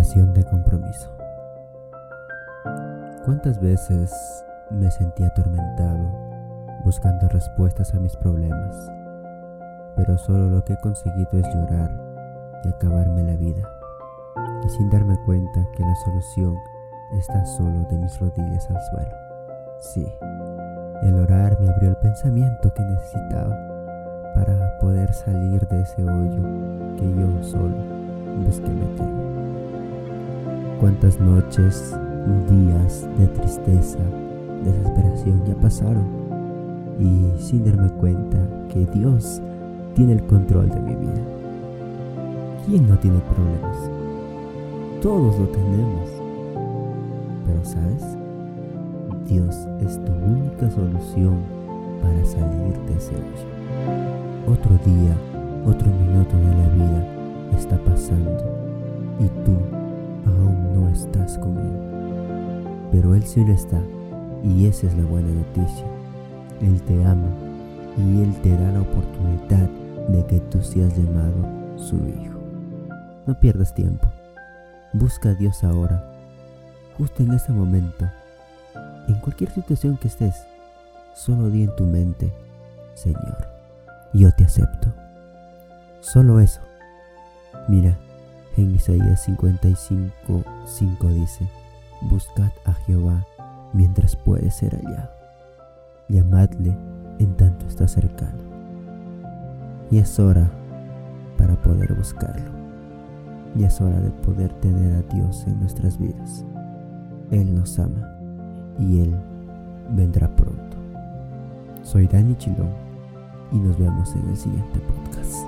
De compromiso. ¿Cuántas veces me sentí atormentado buscando respuestas a mis problemas? Pero solo lo que he conseguido es llorar y acabarme la vida. Y sin darme cuenta que la solución está solo de mis rodillas al suelo. Sí, el orar me abrió el pensamiento que necesitaba para poder salir de ese hoyo que yo solo busqué meterme. Cuántas noches, días de tristeza, desesperación ya pasaron y sin darme cuenta que Dios tiene el control de mi vida. ¿Quién no tiene problemas? Todos lo tenemos. Pero sabes, Dios es tu única solución para salir de ese hoyo. Otro día, otro minuto no estás con Él. Pero Él sí lo está y esa es la buena noticia. Él te ama y Él te da la oportunidad de que tú seas llamado su hijo. No pierdas tiempo. Busca a Dios ahora, justo en ese momento en cualquier situación que estés, solo di en tu mente, Señor, yo te acepto. Solo eso. Mira, en Isaías 55, 5 dice, Buscad a Jehová mientras puede ser hallado. Llamadle en tanto está cercano. Y es hora para poder buscarlo. Y es hora de poder tener a Dios en nuestras vidas. Él nos ama y Él vendrá pronto. Soy Dani Chilón y nos vemos en el siguiente podcast.